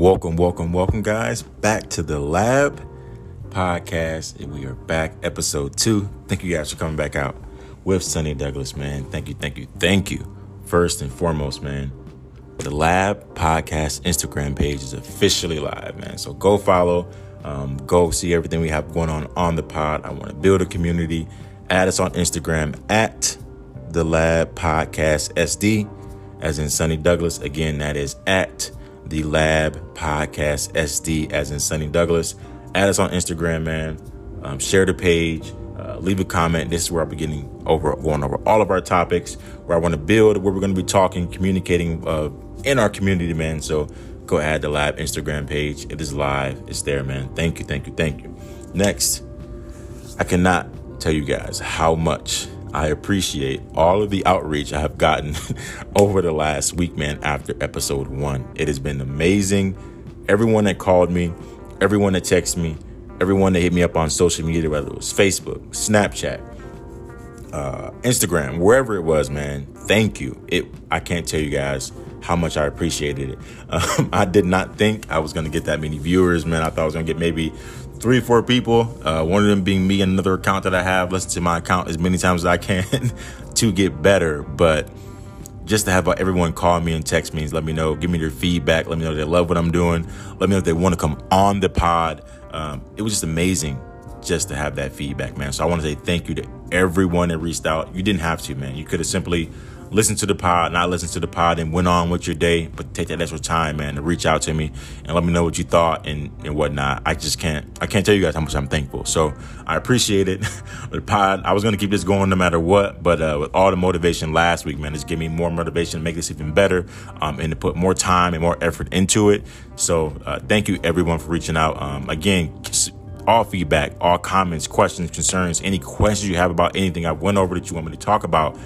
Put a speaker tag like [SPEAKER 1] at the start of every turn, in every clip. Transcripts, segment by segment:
[SPEAKER 1] Welcome, welcome, welcome, guys, back to the lab podcast. And we are back, episode two. Thank you guys for coming back out with Sonny Douglas, man. Thank you, thank you, thank you. First and foremost, man, the lab podcast Instagram page is officially live, man. So go follow, um, go see everything we have going on on the pod. I want to build a community. Add us on Instagram at the lab podcast SD, as in Sonny Douglas. Again, that is at the Lab Podcast SD, as in Sonny Douglas. Add us on Instagram, man. Um, share the page. Uh, leave a comment. This is where I'll be getting over, going over all of our topics, where I want to build, where we're going to be talking, communicating uh, in our community, man. So go add the Lab Instagram page. It is live. It's there, man. Thank you, thank you, thank you. Next, I cannot tell you guys how much I appreciate all of the outreach I have gotten over the last week, man, after episode one. It has been amazing. Everyone that called me, everyone that texted me, everyone that hit me up on social media, whether it was Facebook, Snapchat, uh, Instagram, wherever it was, man, thank you. It I can't tell you guys how much I appreciated it. Um, I did not think I was going to get that many viewers, man. I thought I was going to get maybe three or four people. Uh, one of them being me and another account that I have. Listen to my account as many times as I can to get better. But just to have everyone call me and text me and let me know, give me their feedback, let me know they love what I'm doing, let me know if they want to come on the pod. Um, it was just amazing just to have that feedback, man. So I want to say thank you to everyone that reached out. You didn't have to, man. You could have simply listen to the pod, not listen to the pod, and went on with your day. But take that extra time, man, to reach out to me and let me know what you thought and, and whatnot. I just can't, I can't tell you guys how much I'm thankful. So I appreciate it. the pod, I was going to keep this going no matter what, but uh, with all the motivation last week, man, it's giving me more motivation to make this even better um, and to put more time and more effort into it. So uh, thank you everyone for reaching out. Um, again, all feedback, all comments, questions, concerns, any questions you have about anything I went over that you want me to talk about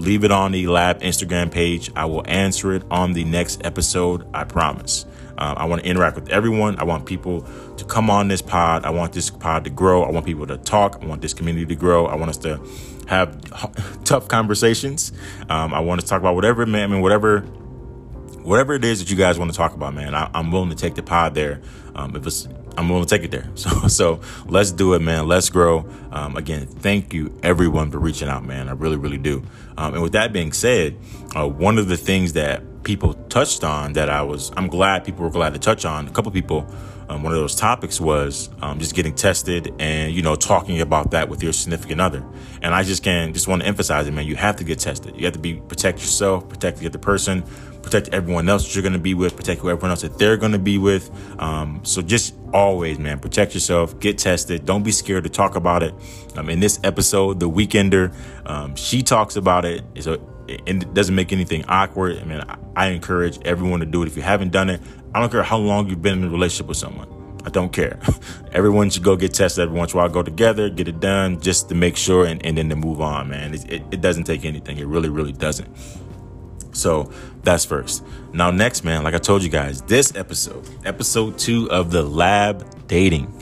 [SPEAKER 1] leave it on the lab Instagram page. I will answer it on the next episode. I promise. Uh, I want to interact with everyone. I want people to come on this pod. I want this pod to grow. I want people to talk. I want this community to grow. I want us to have tough conversations. Um, I want to talk about whatever, man. I mean, whatever, whatever it is that you guys want to talk about, man. I, am willing to take the pod there. Um, if it's I'm willing to take it there. So, so let's do it, man. Let's grow. Um, again, thank you everyone for reaching out, man. I really, really do. Um, and with that being said, uh, one of the things that people touched on that I was, I'm glad people were glad to touch on. A couple people, um, one of those topics was um, just getting tested and you know talking about that with your significant other. And I just can just want to emphasize it, man. You have to get tested. You have to be protect yourself, protect the other person, protect everyone else that you're going to be with, protect everyone else that they're going to be with. Um, so just always, man, protect yourself, get tested. Don't be scared to talk about it. Um, in this episode, the weekender, um, she talks about it. So it doesn't make anything awkward. I mean, I, I encourage everyone to do it. If you haven't done it, I don't care how long you've been in a relationship with someone. I don't care. Everyone should go get tested every once in a while. Go together, get it done, just to make sure, and, and then to move on, man. It, it, it doesn't take anything. It really, really doesn't. So that's first. Now, next, man, like I told you guys, this episode, episode two of the lab dating.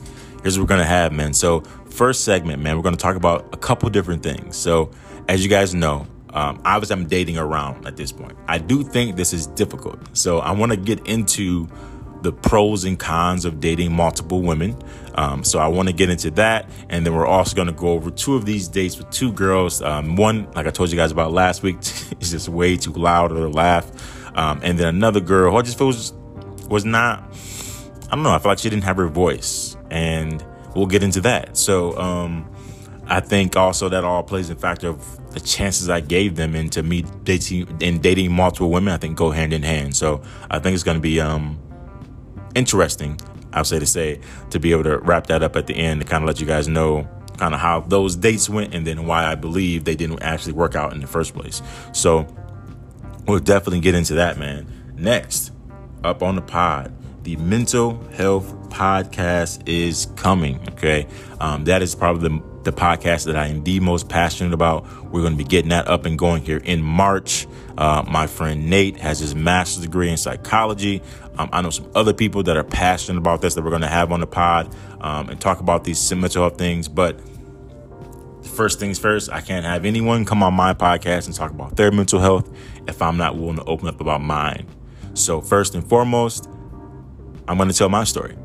[SPEAKER 1] Here's what we're gonna have, man. So, first segment, man, we're gonna talk about a couple different things. So, as you guys know, um, obviously I'm dating around at this point. I do think this is difficult. So, I wanna get into the pros and cons of dating multiple women. Um, so I want to get into that, and then we're also going to go over two of these dates with two girls. Um, one, like I told you guys about last week, is just way too loud or laugh, um, and then another girl who I just feel was not. I don't know. I feel like she didn't have her voice, and we'll get into that. So um, I think also that all plays in factor of the chances I gave them into me dating and dating multiple women. I think go hand in hand. So I think it's going to be um, interesting, I'll say to say, to be able to wrap that up at the end to kind of let you guys know kind of how those dates went and then why I believe they didn't actually work out in the first place. So we'll definitely get into that, man. Next, up on the pod, the mental health podcast is coming. Okay. Um, that is probably the, the podcast that I am the most passionate about. We're going to be getting that up and going here in March. Uh, my friend Nate has his master's degree in psychology. Um, I know some other people that are passionate about this that we're going to have on the pod um, and talk about these mental health things. But first things first, I can't have anyone come on my podcast and talk about their mental health if I'm not willing to open up about mine. So, first and foremost, I'm going to tell my story.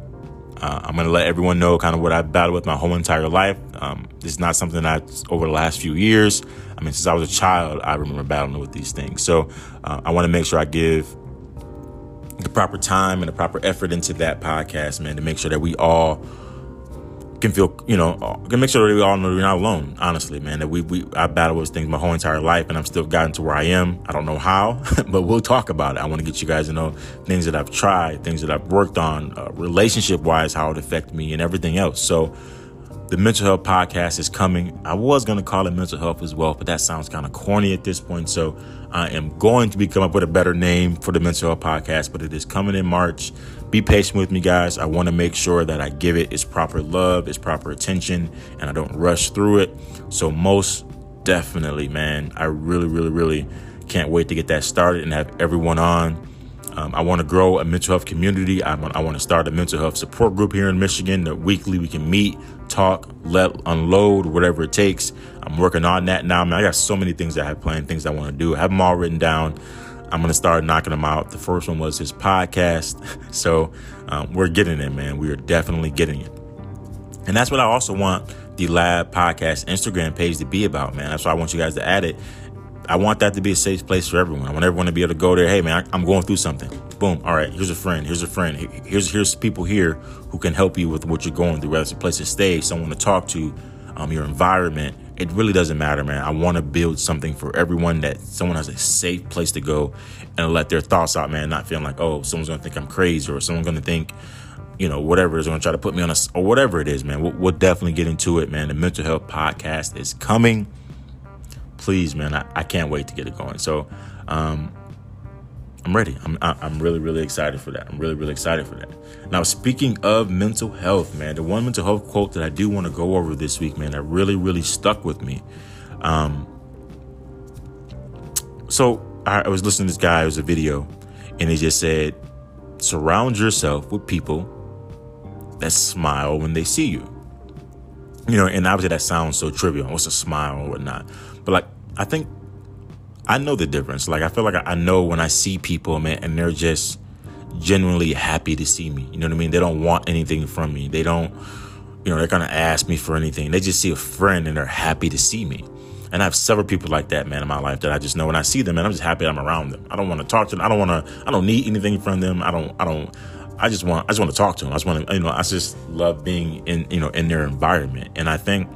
[SPEAKER 1] Uh, I'm going to let everyone know kind of what I've battled with my whole entire life. Um, this is not something that's over the last few years. I mean, since I was a child, I remember battling with these things. So uh, I want to make sure I give the proper time and the proper effort into that podcast, man, to make sure that we all can feel, you know, can make sure that we all know we're not alone. Honestly, man, that we we I battled with things my whole entire life, and I'm still gotten to where I am. I don't know how, but we'll talk about it. I want to get you guys to know things that I've tried, things that I've worked on, uh, relationship wise, how it affected me, and everything else. So. The mental health podcast is coming. I was going to call it mental health as well, but that sounds kind of corny at this point. So I am going to be come up with a better name for the mental health podcast, but it is coming in March be patient with me, guys. I want to make sure that I give it its proper love, its proper attention, and I don't rush through it. So, most definitely, man, I really, really, really can't wait to get that started and have everyone on. Um, I want to grow a mental health community. I want, I want to start a mental health support group here in Michigan that weekly we can meet, talk, let unload, whatever it takes. I'm working on that now. Man, I got so many things I have planned, things I want to do. I have them all written down. I'm to start knocking them out. The first one was his podcast. So um, we're getting it, man. We are definitely getting it. And that's what I also want the Lab Podcast Instagram page to be about, man. That's why I want you guys to add it. I want that to be a safe place for everyone. I want everyone to be able to go there. Hey, man, I, am going through something. Boom. All right. Here's a friend. Here's a friend. Here's here's people here who can help you with what you're going through. Whether it's a place to stay, someone to talk to, um, your environment, it really doesn't matter, man. I want to build something for everyone that someone has a safe place to go and let their thoughts out, man. Not feeling like, oh, someone's gonna think I'm crazy or someone's gonna think, you know, whatever is gonna try to put me on a or whatever it is, man. We'll, we'll definitely get into it, man. The mental health podcast is coming. Please, man, I, I can't wait to get it going. So, um, I'm ready. I'm I'm really really excited for that. I'm really really excited for that. Now, speaking of mental health, man, the one mental health quote that I do want to go over this week, man, that really really stuck with me. Um, so I, was listening to this guy. It was a video, and he just said, "Surround yourself with people that smile when they see you." You know, and obviously that sounds so trivial. What's a smile or whatnot? But like, I think I know the difference. Like I feel like I know when I see people, man, and they're just genuinely happy to see me. You know what I mean? They don't want anything from me. They don't, you know, they're gonna ask me for anything. They just see a friend and they're happy to see me. And I have several people like that, man, in my life that I just know when I see them, and I'm just happy I'm around them. I don't want to talk to them. I don't want to. I don't need anything from them. I don't. I don't. I just want. I just want to talk to them. I just want to. You know. I just love being in. You know, in their environment. And I think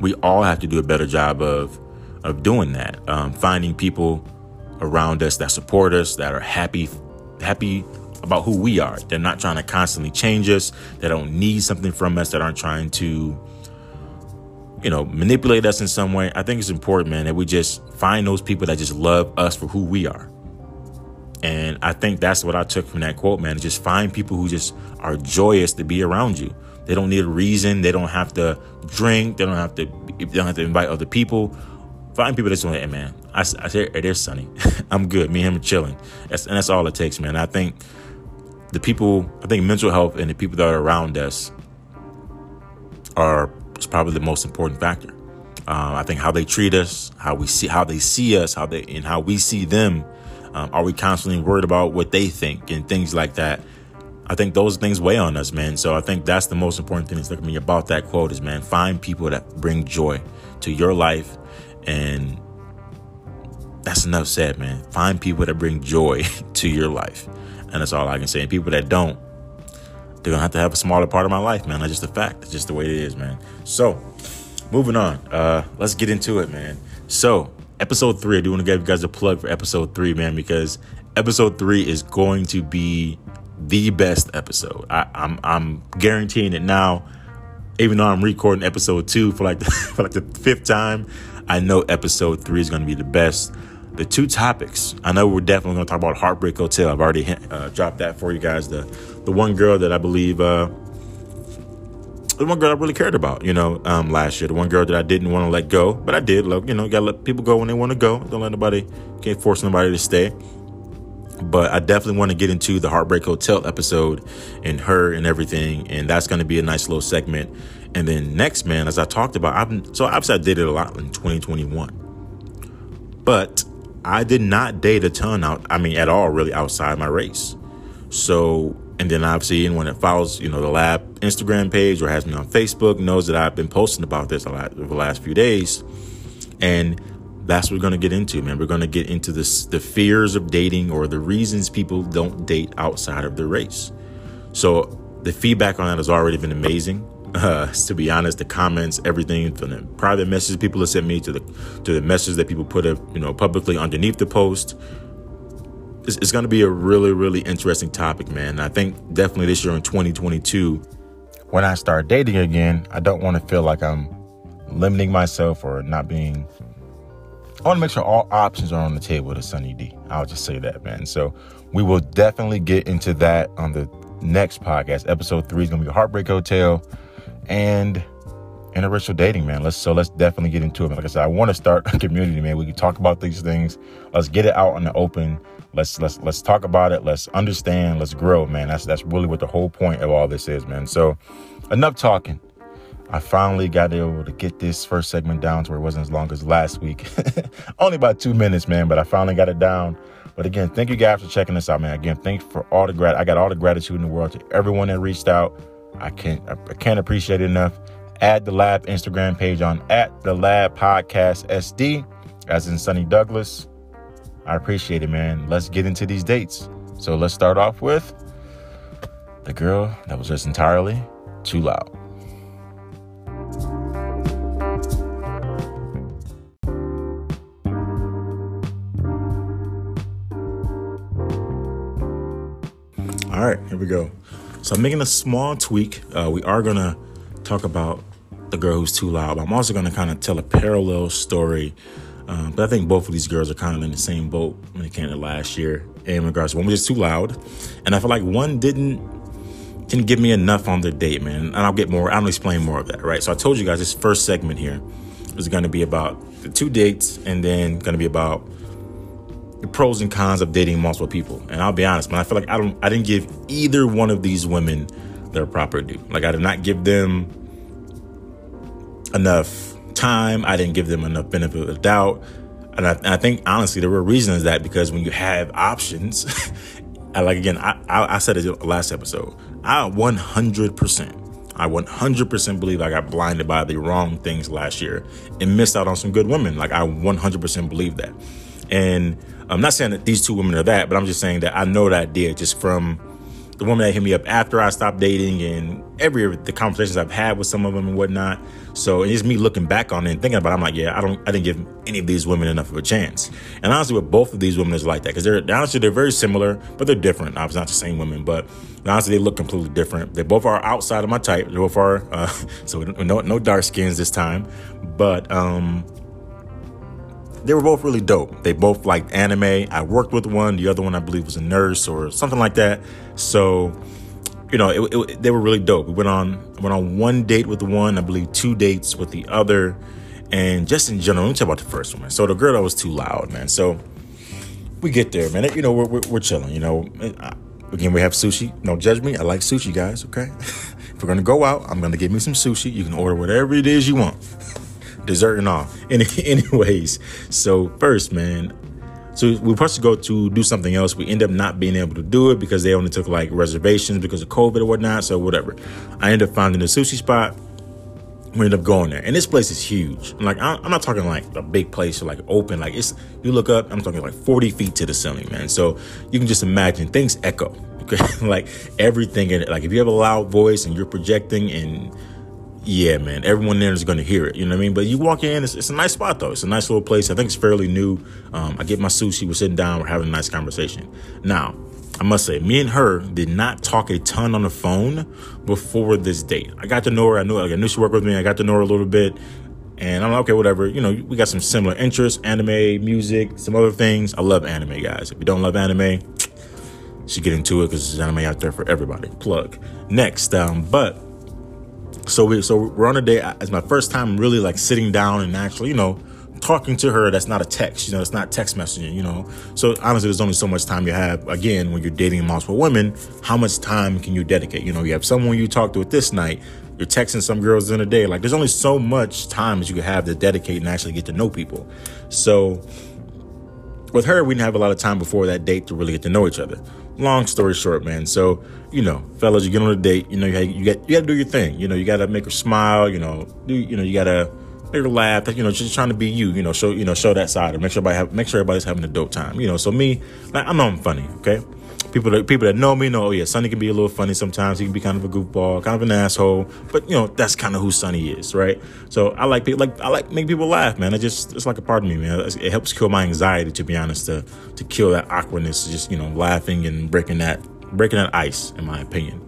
[SPEAKER 1] we all have to do a better job of of doing that. Um, finding people around us that support us, that are happy, happy about who we are. They're not trying to constantly change us. They don't need something from us. That aren't trying to, you know, manipulate us in some way. I think it's important, man, that we just find those people that just love us for who we are. And I think that's what I took from that quote, man. Just find people who just are joyous to be around you. They don't need a reason. They don't have to drink. They don't have to. They don't have to invite other people find people that's going, hey man, I, I say, hey, Sonny. I'm good. Me and him are chilling. That's, and that's all it takes, man. I think the people, I think mental health and the people that are around us are probably the most important factor. Um, I think how they treat us, how we see, how they see us, how they, and how we see them. Um, are we constantly worried about what they think and things like that? I think those things weigh on us, man. So I think that's the most important thing that's looking at me about that quote is, man, find people that bring joy to your life and that's enough said, man. Find people that bring joy to your life. And that's all I can say. And people that don't, they're gonna have to have a smaller part of my life, man. That's just a fact. It's just the way it is, man. So, moving on. Uh, let's get into it, man. So, episode three, I do want to give you guys a plug for episode three, man, because episode three is going to be the best episode. I, I'm I'm guaranteeing it now. Even though I'm recording episode two for like the, for like the fifth time, I know episode three is going to be the best. The two topics, I know we're definitely going to talk about Heartbreak Hotel. I've already uh, dropped that for you guys. The the one girl that I believe, uh, the one girl I really cared about, you know, um, last year. The one girl that I didn't want to let go, but I did. Look, you know, gotta let people go when they want to go. Don't let nobody, can't force nobody to stay but I definitely want to get into the Heartbreak Hotel episode and her and everything, and that's going to be a nice little segment. And then next, man, as I talked about, I've so obviously I did it a lot in 2021, but I did not date a ton out. I mean, at all, really outside my race. So, And then obviously anyone that follows, you know, the lab Instagram page or has me on Facebook knows that I've been posting about this a lot over the last few days. And that's what we're going to get into, man. We're going to get into this, the fears of dating or the reasons people don't date outside of their race. So the feedback on that has already been amazing. Uh, to be honest, the comments, everything from the private messages people have sent me to the to the messages that people put up, you know, publicly underneath the post. It's, it's going to be a really, really interesting topic, man. I think definitely this year in 2022, when I start dating again, I don't want to feel like I'm limiting myself or not being I want to make sure all options are on the table to Sunny D. I'll just say that, man. So we will definitely get into that on the next podcast. Episode three is gonna be Heartbreak Hotel and interracial dating, man. Let's so let's definitely get into it. Like I said, I want to start a community, man. We can talk about these things. Let's get it out in the open. Let's let's let's talk about it. Let's understand. Let's grow, man. That's that's really what the whole point of all this is, man. So enough talking. I finally got able to get this first segment down to where it wasn't as long as last week. Only about two minutes, man, but I finally got it down. But again, thank you guys for checking this out, man. Again, thank you for all the grat. I got all the gratitude in the world to everyone that reached out. I can't I can't appreciate it enough. Add the lab Instagram page on at the lab podcast SD, as in Sonny Douglas. I appreciate it, man. Let's get into these dates. So let's start off with the girl that was just entirely too loud. All right, here we go. So I'm making a small tweak. Uh, we are gonna talk about the girl who's too loud. But I'm also gonna kind of tell a parallel story. Um, but I think both of these girls are kind of in the same boat when it came to last year in regards to one was just too loud, and I feel like one didn't didn't give me enough on their date, man. And I'll get more. I'll explain more of that, right? So I told you guys this first segment here is going to be about the two dates, and then going to be about the pros and cons of dating multiple people. And I'll be honest, man, I feel like I don't I didn't give either one of these women their proper due. Like I did not give them enough time. I didn't give them enough benefit of the doubt. And I, and I think honestly, the real reason is that because when you have options, I like again, I, I, I said it last episode. I 100%, I 100% believe I got blinded by the wrong things last year and missed out on some good women. Like I 100% believe that. And I'm not saying that these two women are that, but I'm just saying that I know that I did just from the woman that hit me up after I stopped dating and every the conversations I've had with some of them and whatnot. So it's me looking back on it and thinking about it, I'm like, yeah, I don't I didn't give any of these women enough of a chance. And honestly, with both of these women is like that because they're honestly they're very similar, but they're different. Obviously, not the same women, but honestly, they look completely different. They both are outside of my type. They both are uh, so no no dark skins this time, but um they were both really dope. They both liked anime. I worked with one. The other one, I believe, was a nurse or something like that. So, you know, it, it, they were really dope. We went on went on one date with one, I believe, two dates with the other, and just in general. Let me talk about the first one. So the girl that was too loud, man. So we get there, man. You know, we're we're, we're chilling. You know, uh, again, we have sushi. Don't judge me. I like sushi, guys. Okay. if we're gonna go out, I'm gonna get me some sushi. You can order whatever it is you want dessert and all. Any, anyways, so first, man, so we were supposed to go to do something else. We end up not being able to do it because they only took like reservations because of COVID or whatnot. So whatever. I end up finding a sushi spot. We end up going there, and this place is huge. Like I'm not talking like a big place or like open. Like it's you look up, I'm talking like 40 feet to the ceiling, man. So you can just imagine things echo. Okay, like everything in it. Like if you have a loud voice and you're projecting and yeah, man, everyone there is going to hear it. You know what I mean? But you walk in, it's, it's, a nice spot though. It's a nice little place. I think it's fairly new. Um, I get my sushi. We're sitting down. We're having a nice conversation. Now, I must say, me and her did not talk a ton on the phone before this date. I got to know her. I knew like, I knew she worked with me. I got to know her a little bit. And I'm like, okay, whatever. You know, we got some similar interests, anime, music, some other things. I love anime, guys. If you don't love anime, should get into it because there's anime out there for everybody. Plug. Next, um, but so we so we're on a date. It's my first time really like sitting down and actually, you know, talking to her. That's not a text. You know, it's not text messaging. You know, so honestly, there's only so much time you have. Again, when you're dating multiple women, how much time can you dedicate? You know, you have someone you talk to this night. You're texting some girls in a day. Like, there's only so much time that you can have to dedicate and actually get to know people. So with her, we didn't have a lot of time before that date to really get to know each other. Long story short, man. So, you know, fellas, you get on a date, you know, you, you got you got to do your thing. You know, you got to make her smile. You know, do you know you got to make her laugh. You know, just trying to be you. You know, show you know show that side, and make sure everybody have, make sure everybody's having a dope time. You know, so me, like, I know I'm funny. Okay, people that people that know me know, oh yeah, Sonny can be a little funny sometimes. He can be kind of a goofball, kind of an asshole, but you know that's kind of who Sonny is, right? So I like people like I like make people laugh, man. It just it's like a part of me, man. It helps kill my anxiety, to be honest, to to kill that awkwardness, just you know laughing and breaking that breaking that ice, in my opinion.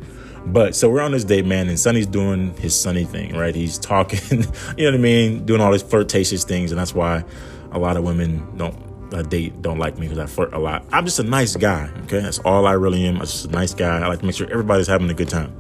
[SPEAKER 1] But so we're on this date, man, and Sonny's doing his Sonny thing, right? He's talking, you know what I mean, doing all these flirtatious things, and that's why a lot of women don't a date don't like me because I flirt a lot. I'm just a nice guy. Okay, that's all I really am. I'm just a nice guy. I like to make sure everybody's having a good time.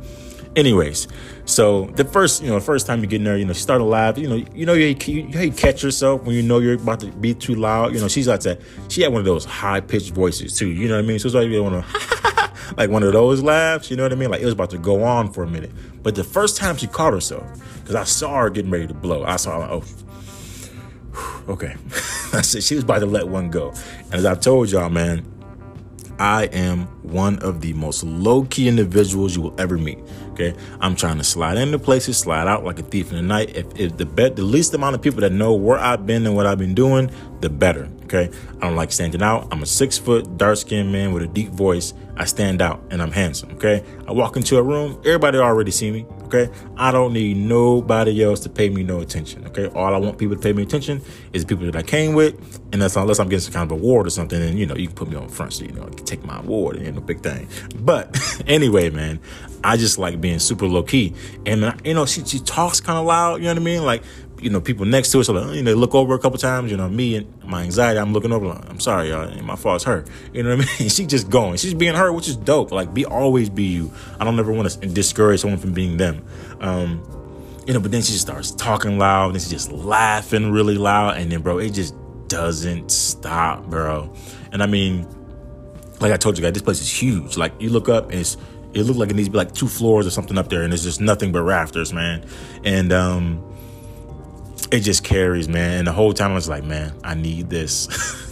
[SPEAKER 1] Anyways, so the first, you know, first time you get in there, you know, she started laugh. You know, you know, you, you, you catch yourself when you know you're about to be too loud. You know, she's like that. She had one of those high pitched voices too. You know what I mean? So it's like you want to, like one of those laughs. You know what I mean? Like it was about to go on for a minute. But the first time she caught herself, because I saw her getting ready to blow, I saw, oh, okay. I said she was about to let one go. And as I've told y'all, man, I am one of the most low key individuals you will ever meet. Okay, I'm trying to slide into places, slide out like a thief in the night. If, if the bet, the least amount of people that know where I've been and what I've been doing, the better. Okay, I don't like standing out. I'm a six foot, dark skinned man with a deep voice. I stand out and I'm handsome. Okay, I walk into a room, everybody already see me. Okay, I don't need nobody else to pay me no attention. Okay, all I want people to pay me attention is people that I came with, and that's unless I'm getting some kind of award or something. And you know, you can put me on front, so you know, take my award. and a big thing. But anyway, man, I just like being super low key, and you know, she she talks kind of loud. You know what I mean? Like you know, people next to us, so like, you know, look over a couple times, you know, me and my anxiety, I'm looking over, like, I'm sorry, y'all, my fault, it's her. You know what I mean? She just going, she's being her, which is dope. Like, be always be you. I don't ever want to discourage someone from being them. Um, you know, but then she just starts talking loud, and she's just laughing really loud, and then, bro, it just doesn't stop, bro. And I mean, like I told you guys, this place is huge. Like, you look up, it's, it looked like it needs to be like two floors or something up there, and it's just nothing but rafters, man. And, um, it just carries, man. And the whole time I was like, man, I need this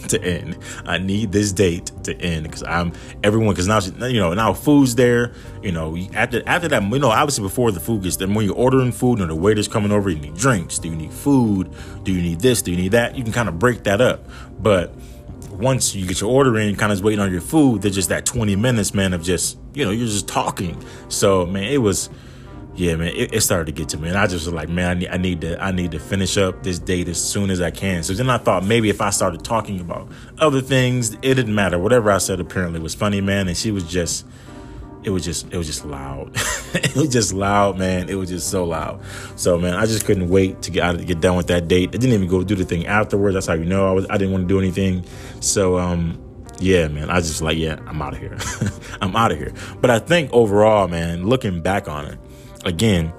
[SPEAKER 1] to end. I need this date to end because I'm everyone. Because now, you know, now food's there. You know, after after that, you know, obviously before the food gets there, when you're ordering food and the waiter's coming over, you need drinks. Do you need food? Do you need this? Do you need that? You can kind of break that up, but once you get your order in, kind of waiting on your food, there's just that 20 minutes, man, of just, you know, you're just talking. So, man, it was, yeah, man, it, it, started to get to me, and I just was like, man, I need, I need to, I need to finish up this date as soon as I can. So then I thought maybe if I started talking about other things, it didn't matter. Whatever I said apparently was funny, man, and she was just, it was just, it was just loud. it was just loud, man. It was just so loud. So man, I just couldn't wait to get out to get done with that date. I didn't even go do the thing afterwards. That's how you know I was, I didn't want to do anything. So um, yeah, man, I just like, yeah, I'm out of here. I'm out of here. But I think overall, man, looking back on it again,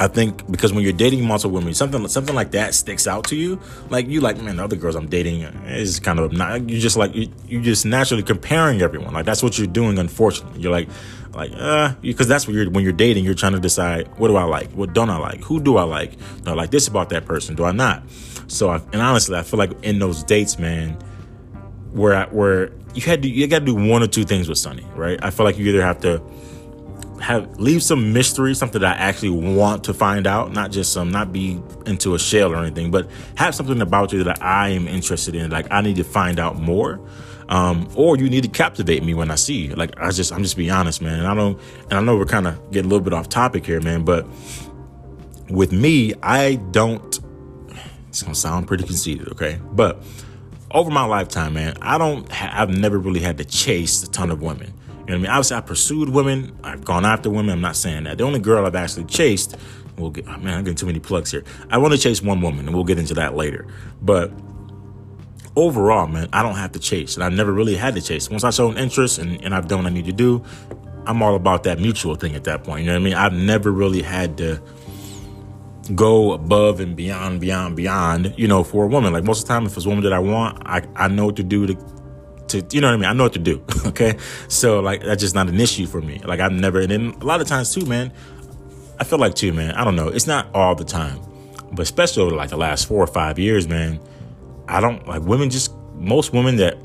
[SPEAKER 1] I think because when you're dating multiple women, something something like that sticks out to you. Like you, like man, the other girls I'm dating is kind of not. You just like you, you just naturally comparing everyone. Like that's what you're doing. Unfortunately, you're like, like uh, because that's what you're when you're dating. You're trying to decide what do I like, what don't I like, who do I like, do I like this about that person, do I not? So, I, and honestly, I feel like in those dates, man, where I, where you had to you got to do one or two things with Sonny, right? I feel like you either have to have leave some mystery, something that I actually want to find out, not just some, not be into a shell or anything, but have something about you that I am interested in. Like I need to find out more. Um, or you need to captivate me when I see you. Like I just, I'm just being honest, man. And I don't, and I know we're kind of getting a little bit off topic here, man. But with me, I don't. It's gonna sound pretty conceited, okay? But over my lifetime, man, I don't. I've never really had to chase a ton of women. You know what I mean? Obviously, I pursued women. I've gone after women. I'm not saying that. The only girl I've actually chased, we'll get, oh man, I'm getting too many plugs here. I want to chase one woman, and we'll get into that later. But overall, man, I don't have to chase, and I never really had to chase. Once I show an interest and, and I've done what I need to do, I'm all about that mutual thing at that point. You know what I mean? I've never really had to go above and beyond, beyond, beyond, you know, for a woman. Like most of the time, if it's a woman that I want, I, I know what to do to to you know what I mean? I know what to do. okay. So like that's just not an issue for me. Like I've never and then a lot of times too, man, I feel like too, man, I don't know. It's not all the time. But especially over like the last four or five years, man, I don't like women just most women that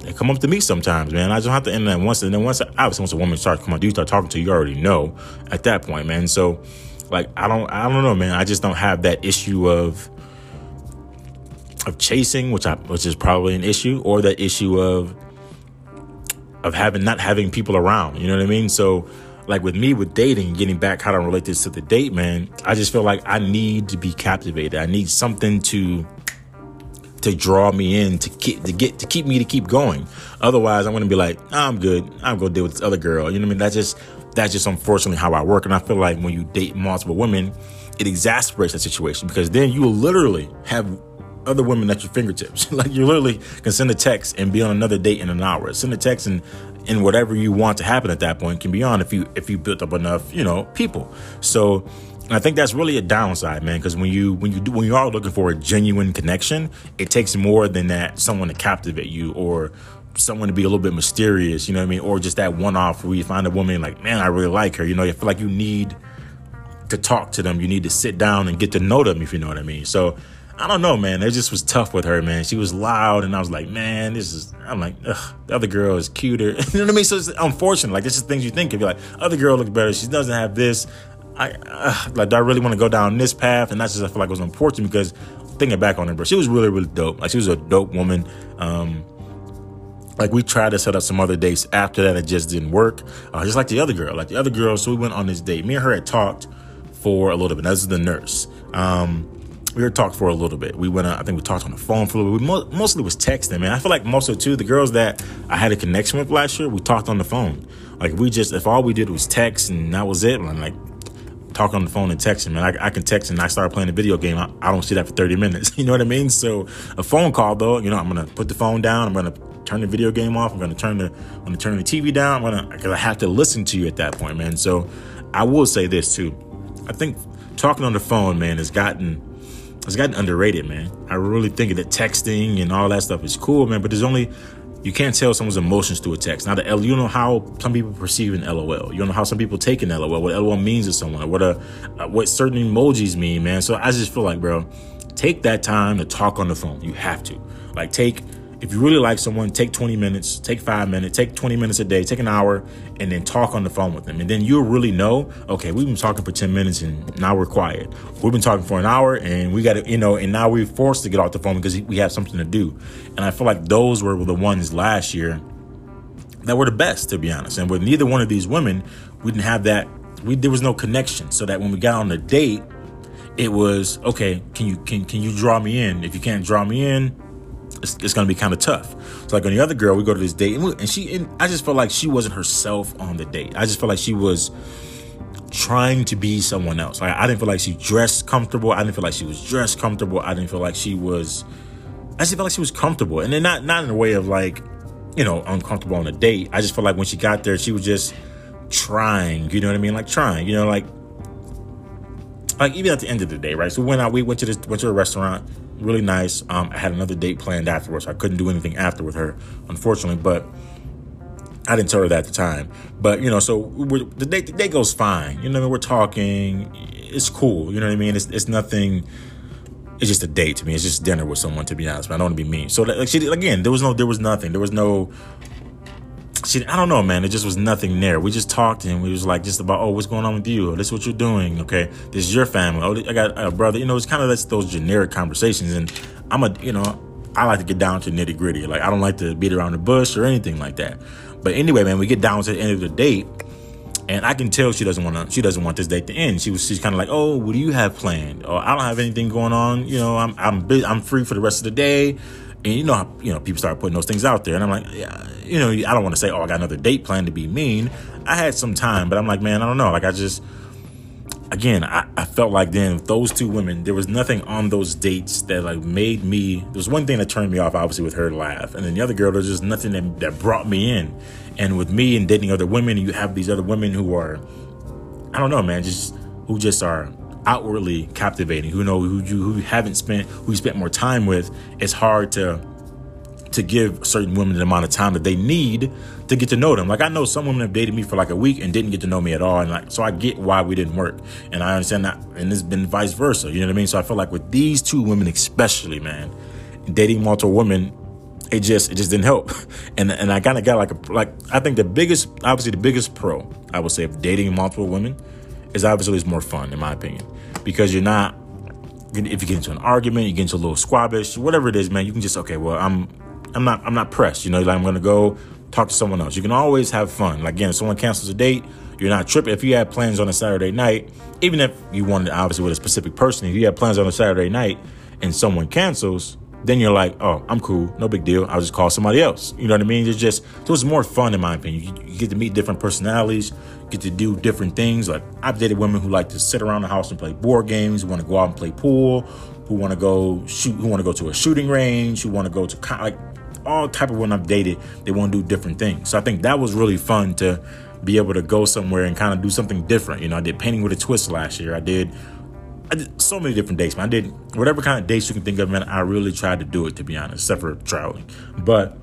[SPEAKER 1] they come up to me sometimes, man. I just have to end that once, and then once obviously once a woman starts coming, you start talking to you already know at that point, man. So like I don't I don't know, man. I just don't have that issue of of chasing, which I which is probably an issue, or that issue of of having not having people around. You know what I mean? So like with me with dating, getting back how to relate this to the date, man, I just feel like I need to be captivated. I need something to to draw me in to keep to get to keep me to keep going. Otherwise, I'm gonna be like, oh, I'm good. I'm gonna deal with this other girl. You know what I mean? That's just that's just unfortunately how I work. And I feel like when you date multiple women, it exasperates that situation because then you will literally have other women at your fingertips. like you literally can send a text and be on another date in an hour. Send a text and and whatever you want to happen at that point can be on if you if you built up enough, you know, people. So I think that's really a downside, man, because when you when you do when you are looking for a genuine connection, it takes more than that someone to captivate you or someone to be a little bit mysterious, you know what I mean? Or just that one off where you find a woman like, man, I really like her. You know, you feel like you need to talk to them. You need to sit down and get to know them, if you know what I mean. So I don't know, man. It just was tough with her, man. She was loud, and I was like, man, this is. I'm like, ugh, the other girl is cuter. you know what I mean? So it's unfortunate. Like, this is things you think of. You're like, other girl looks better. She doesn't have this. I uh, like, do I really want to go down this path? And that's just I feel like it was unfortunate because thinking back on it, bro, she was really, really dope. Like, she was a dope woman. Um, like we tried to set up some other dates after that, it just didn't work. Uh, just like the other girl, like the other girl. So we went on this date. Me and her had talked for a little bit. This is the nurse. Um, we were talked for a little bit. We went, I think we talked on the phone for a little bit. We mo- mostly was texting, man. I feel like most of the two, the girls that I had a connection with last year, we talked on the phone. Like we just, if all we did was text and that was it, like, talk on the phone and texting, man. I, I, can text and I start playing a video game. I, I, don't see that for 30 minutes. You know what I mean? So a phone call though, you know, I'm to put the phone down. I'm to turn the video game off. I'm to turn the, I'm to turn the TV down. I'm to, cause I have to listen to you at that point, man. So I will say this too. I think talking on the phone, man, has gotten, it's gotten underrated, man. I really think that texting and all that stuff is cool, man. But there's only you can't tell someone's emotions through a text. Now, the L, you know how some people perceive an LOL. You know how some people take an LOL. What LOL means to someone. What a uh, what certain emojis mean, man. So I just feel like, bro, take that time to talk on the phone. You have to. Like, take if you really like someone, take 20 minutes, take five minutes, take 20 minutes a day, take an hour, and then talk on the phone with them. And then you'll really know, okay, we've been talking for 10 minutes and now we're quiet. We've been talking for an hour and we got to, you know, and now we're forced to get off the phone because we have something to do. And I feel like those were the ones last year that were the best, to be honest. And with neither one of these women, we didn't have that, we, there was no connection. So that when we got on the date, it was, okay, can you, can, can you draw me in? If you can't draw me in, it's, it's going to be kind of tough. So like on the other girl, we go to this date and, we, and she, and I just felt like she wasn't herself on the date. I just felt like she was trying to be someone else. Like I didn't feel like she dressed comfortable. I didn't feel like she was dressed comfortable. I didn't feel like she was. I just felt like she was comfortable, and then not not in a way of like, you know, uncomfortable on a date. I just felt like when she got there, she was just trying. You know what I mean? Like trying. You know, like like even at the end of the day, right? So went out. We went to this went to a restaurant really nice. Um, I had another date planned afterwards. I couldn't do anything after with her, unfortunately, but I didn't tell her that at the time. But you know, so the day the day goes fine. You know, I mean? we're talking. It's cool. You know what I mean? It's it's nothing. It's just a date to me. It's just dinner with someone. To be honest, but I don't want to be mean. So like she again, there was no there was nothing. There was no she, I don't know, man. It just was nothing there. We just talked and we was like just about, oh, what's going on with you? this is what you're doing. Okay, this is your family. Oh, I got a brother. You know, it's kind of those, those generic conversations. And I'm a, you know, I like to get down to nitty gritty. Like I don't like to beat around the bush or anything like that. But anyway, man, we get down to the end of the date, and I can tell she doesn't want to. She doesn't want this date to end. She was. She's kind of like, oh, what do you have planned? Or I don't have anything going on. You know, I'm I'm I'm free for the rest of the day. And you know how you know people start putting those things out there, and I'm like, yeah, you know, I don't want to say, oh, I got another date planned to be mean. I had some time, but I'm like, man, I don't know. Like I just, again, I, I felt like then those two women, there was nothing on those dates that like made me. There was one thing that turned me off, obviously, with her laugh, and then the other girl, there's just nothing that that brought me in. And with me and dating other women, you have these other women who are, I don't know, man, just who just are outwardly captivating, who know who you who haven't spent who you spent more time with, it's hard to to give certain women the amount of time that they need to get to know them. Like I know some women have dated me for like a week and didn't get to know me at all, and like so I get why we didn't work, and I understand that, and it's been vice versa. You know what I mean? So I feel like with these two women, especially, man, dating multiple women, it just it just didn't help. And and I kind of got like a like I think the biggest obviously the biggest pro I would say of dating multiple women is obviously it's more fun in my opinion because you're not if you get into an argument, you get into a little squabbish, whatever it is, man, you can just okay, well I'm I'm not I'm not pressed, you know, like I'm gonna go talk to someone else. You can always have fun. Like again, if someone cancels a date, you're not tripping. If you had plans on a Saturday night, even if you wanted obviously with a specific person, if you have plans on a Saturday night and someone cancels, then you're like, oh, I'm cool, no big deal. I'll just call somebody else. You know what I mean? It's just so it's more fun in my opinion. You, you get to meet different personalities, get to do different things. Like I've dated women who like to sit around the house and play board games, who want to go out and play pool, who want to go shoot, who want to go to a shooting range, who want to go to like all type of women I've dated. They want to do different things. So I think that was really fun to be able to go somewhere and kind of do something different. You know, I did painting with a twist last year. I did I did so many different dates, man. I did whatever kind of dates you can think of, man. I really tried to do it, to be honest, except for traveling. But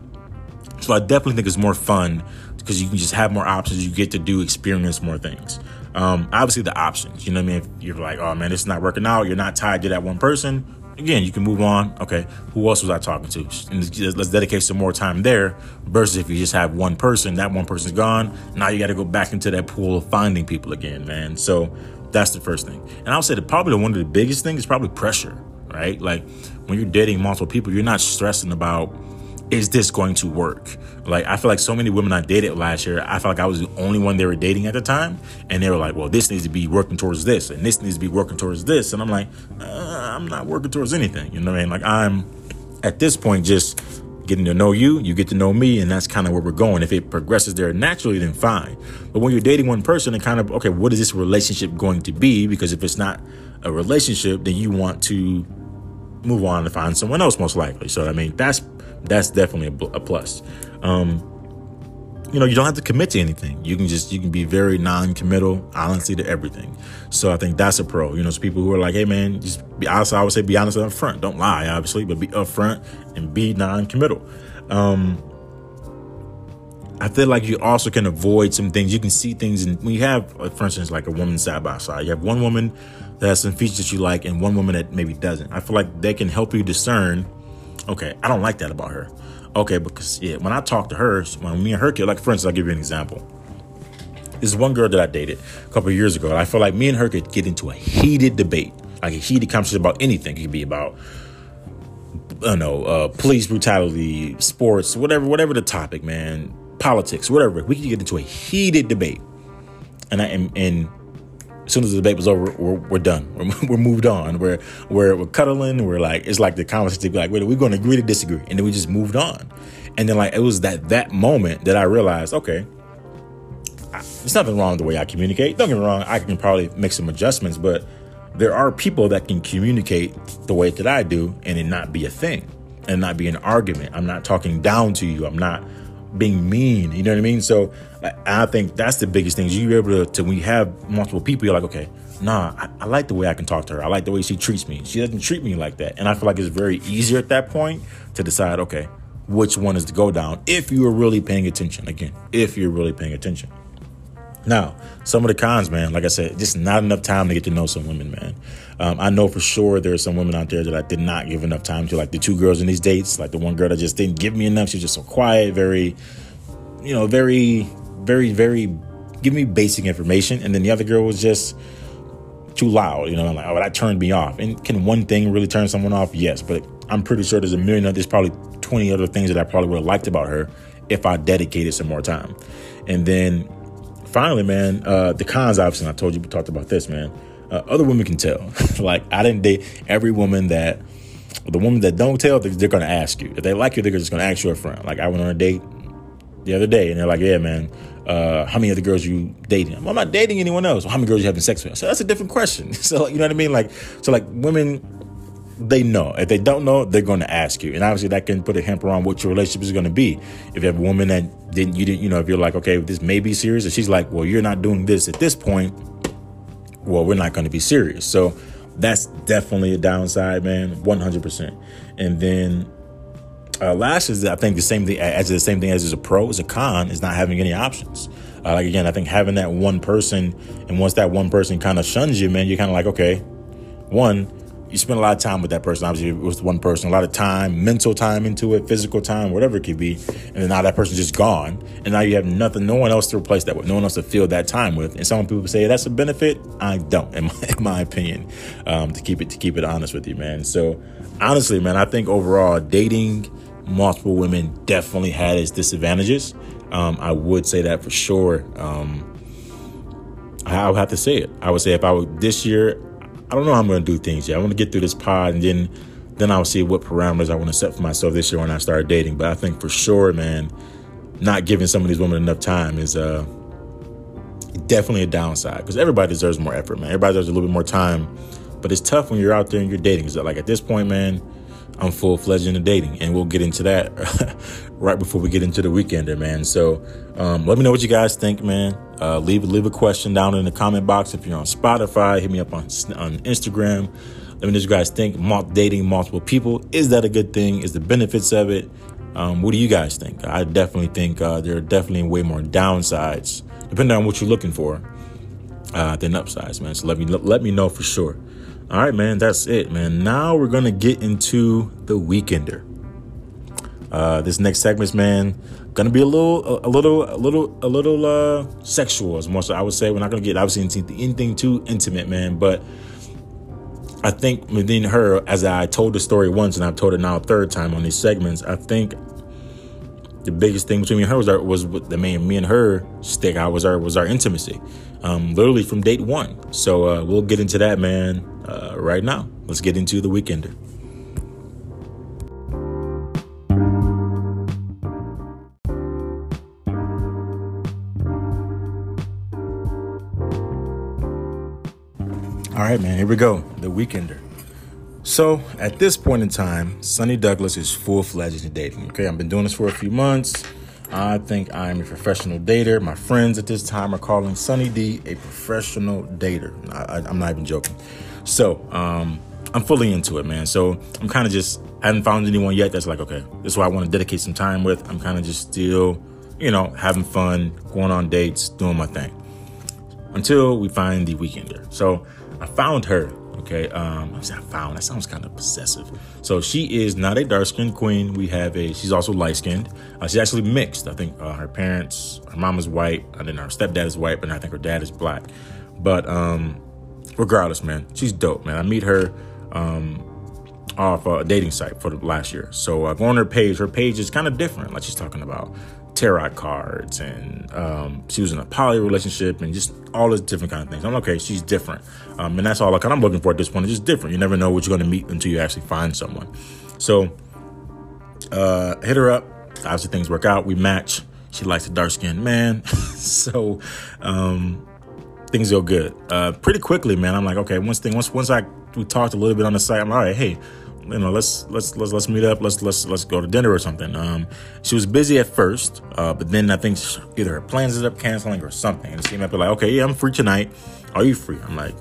[SPEAKER 1] so I definitely think it's more fun because you can just have more options. You get to do experience more things. Um, obviously, the options. You know what I mean? If you're like, oh man, is not working out. You're not tied to that one person. Again, you can move on. Okay, who else was I talking to? And let's dedicate some more time there. Versus if you just have one person, that one person's gone. Now you got to go back into that pool of finding people again, man. So that's the first thing. And I would say that probably one of the biggest things is probably pressure, right? Like when you're dating multiple people, you're not stressing about is this going to work? Like I feel like so many women I dated last year, I felt like I was the only one they were dating at the time, and they were like, "Well, this needs to be working towards this, and this needs to be working towards this," and I'm like, uh, "I'm not working towards anything." You know what I mean? Like I'm at this point just getting to know you, you get to know me, and that's kind of where we're going. If it progresses there naturally, then fine. But when you're dating one person and kind of, okay, what is this relationship going to be? Because if it's not a relationship, then you want to move on to find someone else, most likely. So, I mean, that's that's definitely a, plus. Um, you know, you don't have to commit to anything. You can just you can be very non-committal, honestly, to everything. So I think that's a pro. You know, it's people who are like, hey man, just be honest. I would say be honest up front. Don't lie, obviously, but be upfront and be non-committal. Um, I feel like you also can avoid some things. You can see things, and when you have, for instance, like a woman side by side, you have one woman that has some features that you like, and one woman that maybe doesn't. I feel like they can help you discern. Okay, I don't like that about her Okay, because yeah, when I talk to her, when me and her kid, like for instance, I'll give you an example. This one girl that I dated a couple years ago, and I feel like me and her could get into a heated debate, like a heated conversation about anything. It could be about, I don't know, uh, police brutality, sports, whatever, whatever the topic, man, politics, whatever. We could get into a heated debate, and I and, and as soon as the debate was over, we're, we're done. We're, we're moved on. We're, we're we're cuddling. We're like it's like the conversation like wait, we're going to agree to disagree, and then we just moved on. And then like it was that that moment that I realized, okay, there's nothing wrong with the way I communicate. Don't get me wrong, I can probably make some adjustments, but there are people that can communicate the way that I do and it not be a thing and not be an argument. I'm not talking down to you. I'm not being mean. You know what I mean? So I think that's the biggest thing. You're able to, to when you have multiple people, you're like, okay, nah, I, I, like the way I can talk to her. I like the way she treats me. She doesn't treat me like that. And I feel like it's very easier at that point to decide, okay, which one is to go down if you are really paying attention. Again, if you're really paying attention. Now, some of the cons, man, like I said, just not enough time to get to know some women, man. Um, I know for sure there are some women out there that I did not give enough time to, like the two girls in these dates, like the one girl that just didn't give me enough. She was just so quiet, very, you know, very, very, very, give me basic information. And then the other girl was just too loud, you know, I'm like, oh, that turned me off. And can one thing really turn someone off? Yes, but I'm pretty sure there's a million, there's probably 20 other things that I probably would have liked about her if I dedicated some more time. And then finally, man, uh, the cons, obviously, I told you, we talked about this, man. Uh, other women can tell. like, I didn't date every woman that, the woman that don't tell, they're, they're going to ask you. If they like you, they're just going to ask you up front. Like, I went on a date the other day, and they're like, yeah, man, uh, how many other girls you dating? I'm not dating anyone else. Well, how many girls you having sex with? So that's a different question. So, you know what I mean? Like, so like women, they know. If they don't know, they're going to ask you. And obviously that can put a hamper on what your relationship is going to be. If you have a woman that didn't, you didn't, you know, if you're like, okay, this may be serious, and she's like, well, you're not doing this at this point, well, we're not going to be serious. So that's definitely a downside, man, 100%. And then uh, last is, I think, the same thing as the same thing as is a pro is a con is not having any options. Uh, like again, I think having that one person, and once that one person kind of shuns you, man, you're kind of like, okay, one, you spend a lot of time with that person. Obviously, it was one person, a lot of time, mental time into it, physical time, whatever it could be. And then now that person's just gone. And now you have nothing, no one else to replace that with, no one else to fill that time with. And some people say that's a benefit. I don't, in my, in my opinion, um, to keep it, to keep it honest with you, man. So honestly, man, I think overall dating multiple women definitely had its disadvantages. Um, I would say that for sure. Um, I would have to say it. I would say if I would this year, I don't know how I'm going to do things yet. I want to get through this pod and then then I'll see what parameters I want to set for myself this year when I start dating. But I think for sure, man, not giving some of these women enough time is uh, definitely a downside because everybody deserves more effort, man. Everybody deserves a little bit more time. But it's tough when you're out there and you're dating. Because like at this point, man, I'm full fledged into dating, and we'll get into that right before we get into the weekender, man. So um, let me know what you guys think, man. Uh, leave leave a question down in the comment box if you're on Spotify. Hit me up on on Instagram. Let me know what you guys think. Dating multiple people is that a good thing? Is the benefits of it? Um, what do you guys think? I definitely think uh, there are definitely way more downsides, depending on what you're looking for, uh, than upsides, man. So let me let me know for sure. All right, man, that's it, man. Now we're gonna get into the weekender. Uh, this next segment's man gonna be a little, a, a little, a little, a little uh, sexual, as much as I would say. We're not gonna get obviously into anything too intimate, man. But I think within her, as I told the story once, and I've told it now a third time on these segments, I think the biggest thing between me and her was our, was the main me and her stick out was our was our intimacy, um, literally from date one. So uh, we'll get into that, man uh, right now. Let's get into the weekender. All right, man, here we go. The weekender. So at this point in time, Sonny Douglas is full fledged in dating. Okay, I've been doing this for a few months. I think I'm a professional dater. My friends at this time are calling Sonny D a professional dater. I, am not even joking. So um, I'm fully into it, man. So I'm kind of just I haven't found anyone yet that's like, okay, this is what I want to dedicate some time with. I'm kind of just still, you know, having fun, going on dates, doing my thing. Until we find the weekender. So I found her. Okay, um, I said I found that sounds kind of possessive. So she is not a dark skinned queen. We have a she's also light skinned. Uh, she's actually mixed. I think uh, her parents, her mom is white, and then her stepdad is white, but I think her dad is black. But um, regardless, man, she's dope, man. I meet her um, off a dating site for the last year. So I uh, go on her page. Her page is kind of different. Like she's talking about tarot cards and um, she was in a poly relationship and just all these different kind of things. I'm like, okay, she's different. Um, and that's all I kind of looking for at this point. It's just different. You never know what you're going to meet until you actually find someone. So uh, hit her up. Obviously things work out. We match. She likes a dark skinned man. so um, things go good. Uh, pretty quickly, man. I'm like, okay, once thing, once once I we talked a little bit on the site, I'm like, all right, hey, you know, let's let's let's let's meet up. Let's let's let's go to dinner or something. Um, she was busy at first, uh, but then I think either her plans ended up canceling or something, and she came up like, okay, yeah, I'm free tonight. Are you free? I'm like,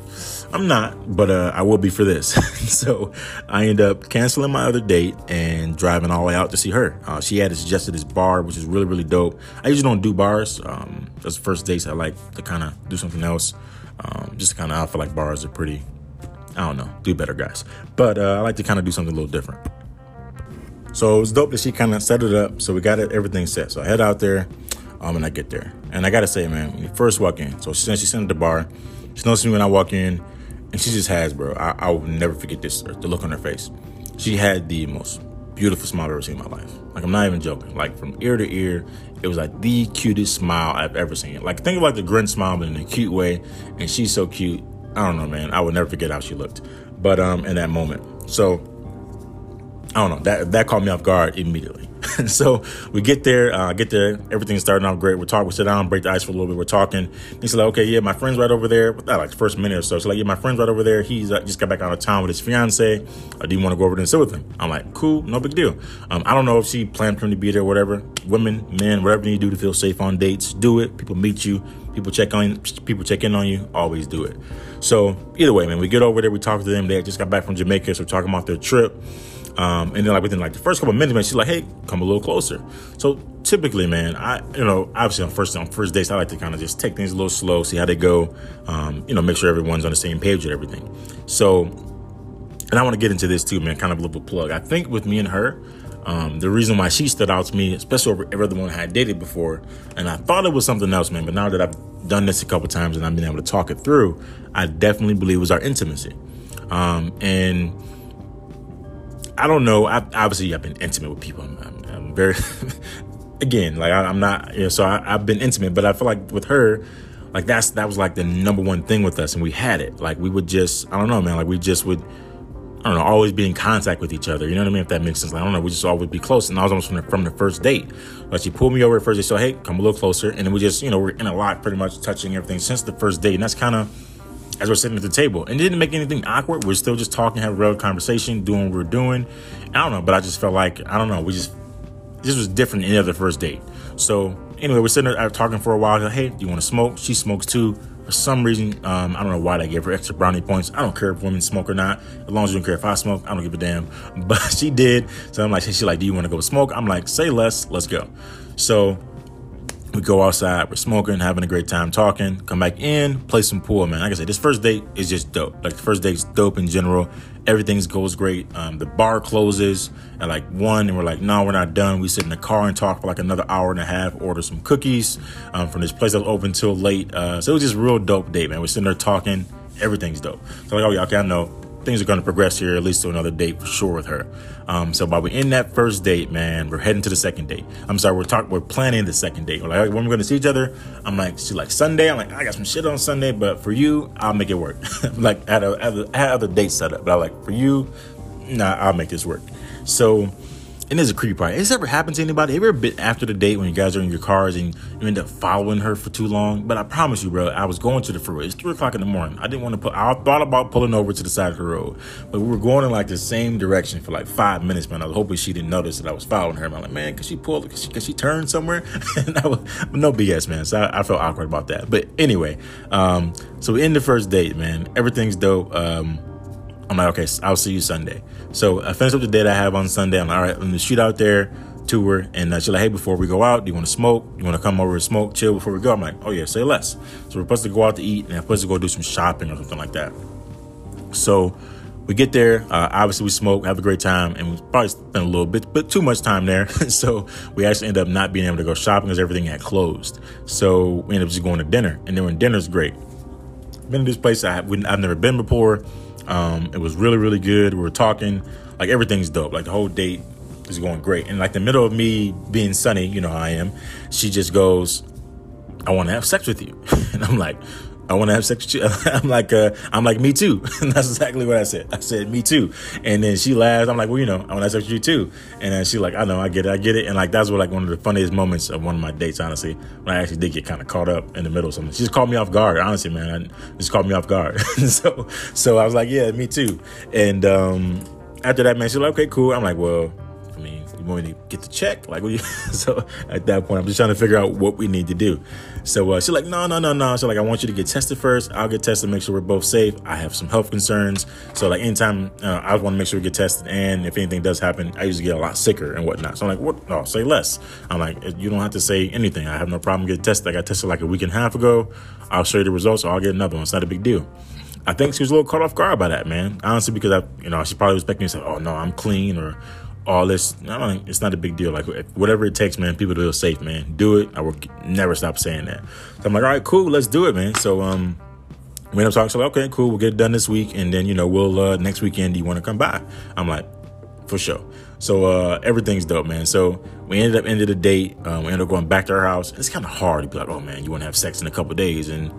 [SPEAKER 1] I'm not, but uh, I will be for this. so I end up canceling my other date and driving all the way out to see her. Uh, she had suggested this bar, which is really, really dope. I usually don't do bars. Um, that's the first dates I like to kind of do something else. Um, just kind of, I feel like bars are pretty, I don't know, do better, guys. But uh, I like to kind of do something a little different. So it was dope that she kind of set it up. So we got it, everything set. So I head out there um, and I get there. And I got to say, man, when you first walk in, so she, she sent the bar. She knows me when I walk in and she just has, bro. I, I will never forget this, the look on her face. She had the most beautiful smile I've ever seen in my life. Like I'm not even joking. Like from ear to ear, it was like the cutest smile I've ever seen. Like think of like the grin smile, but in a cute way. And she's so cute. I don't know, man. I would never forget how she looked. But um, in that moment, so I don't know. That that caught me off guard immediately. So we get there, uh, get there, everything's starting off great. We're talking, we sit down, break the ice for a little bit. We're talking. He's like, okay, yeah, my friend's right over there. That like the first minute or so. So like, yeah, my friend's right over there. He's uh, just got back out of town with his fiance. Uh, do want to go over there and sit with him? I'm like, cool, no big deal. Um, I don't know if she planned for him to be there, whatever. Women, men, whatever you do to feel safe on dates, do it. People meet you, people check on, people check in on you. Always do it. So either way, man, we get over there, we talk to them. They just got back from Jamaica, so we're talking about their trip. Um, and then like within like the first couple of minutes, man, she's like, "Hey, come a little closer." So typically, man, I you know obviously on first on first dates, I like to kind of just take things a little slow, see how they go. Um, you know, make sure everyone's on the same page with everything. So and I want to get into this too, man. Kind of a little plug. I think with me and her, um, the reason why she stood out to me, especially over every other one I had dated before, and I thought it was something else, man. But now that I've done this a couple times and I've been able to talk it through, I definitely believe it was our intimacy. Um, and I don't know. I, obviously, I've been intimate with people. I'm, I'm, I'm very, again, like I, am not, you know, so I, I've been intimate, but I feel like with her, like that's that was like the number one thing with us, and we had it. Like we would just, I don't know, man. Like we just would, I don't know, always be in contact with each other. You know what I mean? If that makes sense. Like, I don't know. We just always be close, and I was almost from the, from the first date. Like she pulled me over at first. They said, "Hey, come a little closer," and then we just, you know, we're in a lot, pretty much touching everything since the first date, and that's kind of as we're sitting at the table. And didn't make anything awkward. We're still just talking, having a real conversation, doing what we're doing. I don't know, but I just felt like I don't know. We just this was different than any other first date. So anyway, we're sitting there uh, talking for a while. Like, hey, do you want to smoke? She smokes too. For some reason, um, I don't know why they gave her extra brownie points. I don't care if women smoke or not. As long as you don't care if I smoke, I don't give a damn. But she did. So I'm like, she's like, do you want to go smoke? I'm like, say less. Let's go. So we go outside, we're smoking, having a great time talking, come back in, play some pool, man. Like I said, this first date is just dope. Like the first date's dope in general. Everything goes great. Um, the bar closes at like one, and we're like, no, we're not done. We sit in the car and talk for like another hour and a half, order some cookies um, from this place that was open till late. Uh, so it was just real dope date, man. We're sitting there talking. Everything's dope. So like, oh yeah, okay, I know things are going to progress here, at least to another date for sure with her. Um, so while we're in that first date, man, we're heading to the second date. I'm sorry, we're talking, we're planning the second date. We're like, when we're going to see each other, I'm like, she's like Sunday. I'm like, I got some shit on Sunday, but for you, I'll make it work. like, I had, a, I had other dates set up, but I'm like, for you, nah, I'll make this work. So and there's a creepy part. Has this ever happened to anybody? Have you ever been after the date when you guys are in your cars and you end up following her for too long? But I promise you, bro, I was going to the freeway. It's three o'clock in the morning. I didn't want to put. I thought about pulling over to the side of the road, but we were going in like the same direction for like five minutes. Man, I was hoping she didn't notice that I was following her. I'm like, man, cause she pulled? Cause she, she turned somewhere? and I was, no BS, man. So I, I, felt awkward about that. But anyway, um, so in the first date, man, everything's dope. Um, I'm like, okay, I'll see you Sunday. So I finished up the date I have on Sunday. I'm like, all right, let me shoot out there to her. And uh, she's like, hey, before we go out, do you want to smoke? You want to come over and smoke, chill before we go? I'm like, oh, yeah, say less. So we're supposed to go out to eat and we're supposed to go do some shopping or something like that. So we get there. Uh, obviously, we smoke, have a great time, and we probably spent a little bit, but too much time there. so we actually end up not being able to go shopping because everything had closed. So we end up just going to dinner. And then when dinner's great. Been to this place I have, I've never been before. Um, it was really, really good. We were talking, like everything's dope. Like the whole date is going great. And like the middle of me being Sonny, you know how I am, she just goes, I want to have sex with you. and I'm like, I want to have sex with you. I'm like, uh, I'm like, me too. And that's exactly what I said. I said, me too. And then she laughs. I'm like, well, you know, I want to have sex with you too. And then she's like, I know, I get it, I get it. And like, that's what like one of the funniest moments of one of my dates, honestly, when I actually did get kind of caught up in the middle of something. She just caught me off guard, honestly, man. I just caught me off guard. so, so I was like, yeah, me too. And, um, after that, man, she's like, okay, cool. I'm like, well, want to get the check? Like, so at that point, I'm just trying to figure out what we need to do. So uh, she's like, no, no, no, no. So like, I want you to get tested first. I'll get tested, make sure we're both safe. I have some health concerns. So like, anytime uh, I want to make sure we get tested, and if anything does happen, I usually get a lot sicker and whatnot. So I'm like, what? No, say less. I'm like, you don't have to say anything. I have no problem getting tested. I got tested like a week and a half ago. I'll show you the results. I'll get another one. It's not a big deal. I think she was a little caught off guard by that, man. Honestly, because I, you know, she probably was expecting to say, "Oh no, I'm clean," or all this. I mean, it's not a big deal. Like whatever it takes, man. People to feel safe, man. Do it. I will never stop saying that. So I'm like, all right, cool, let's do it, man. So um, we end up talking. So like, okay, cool, we'll get it done this week, and then you know we'll uh, next weekend. Do you want to come by? I'm like, for sure. So uh, everything's dope, man. So we ended up ended the date. Um, we ended up going back to our house. It's kind of hard to be like, oh man, you want to have sex in a couple days and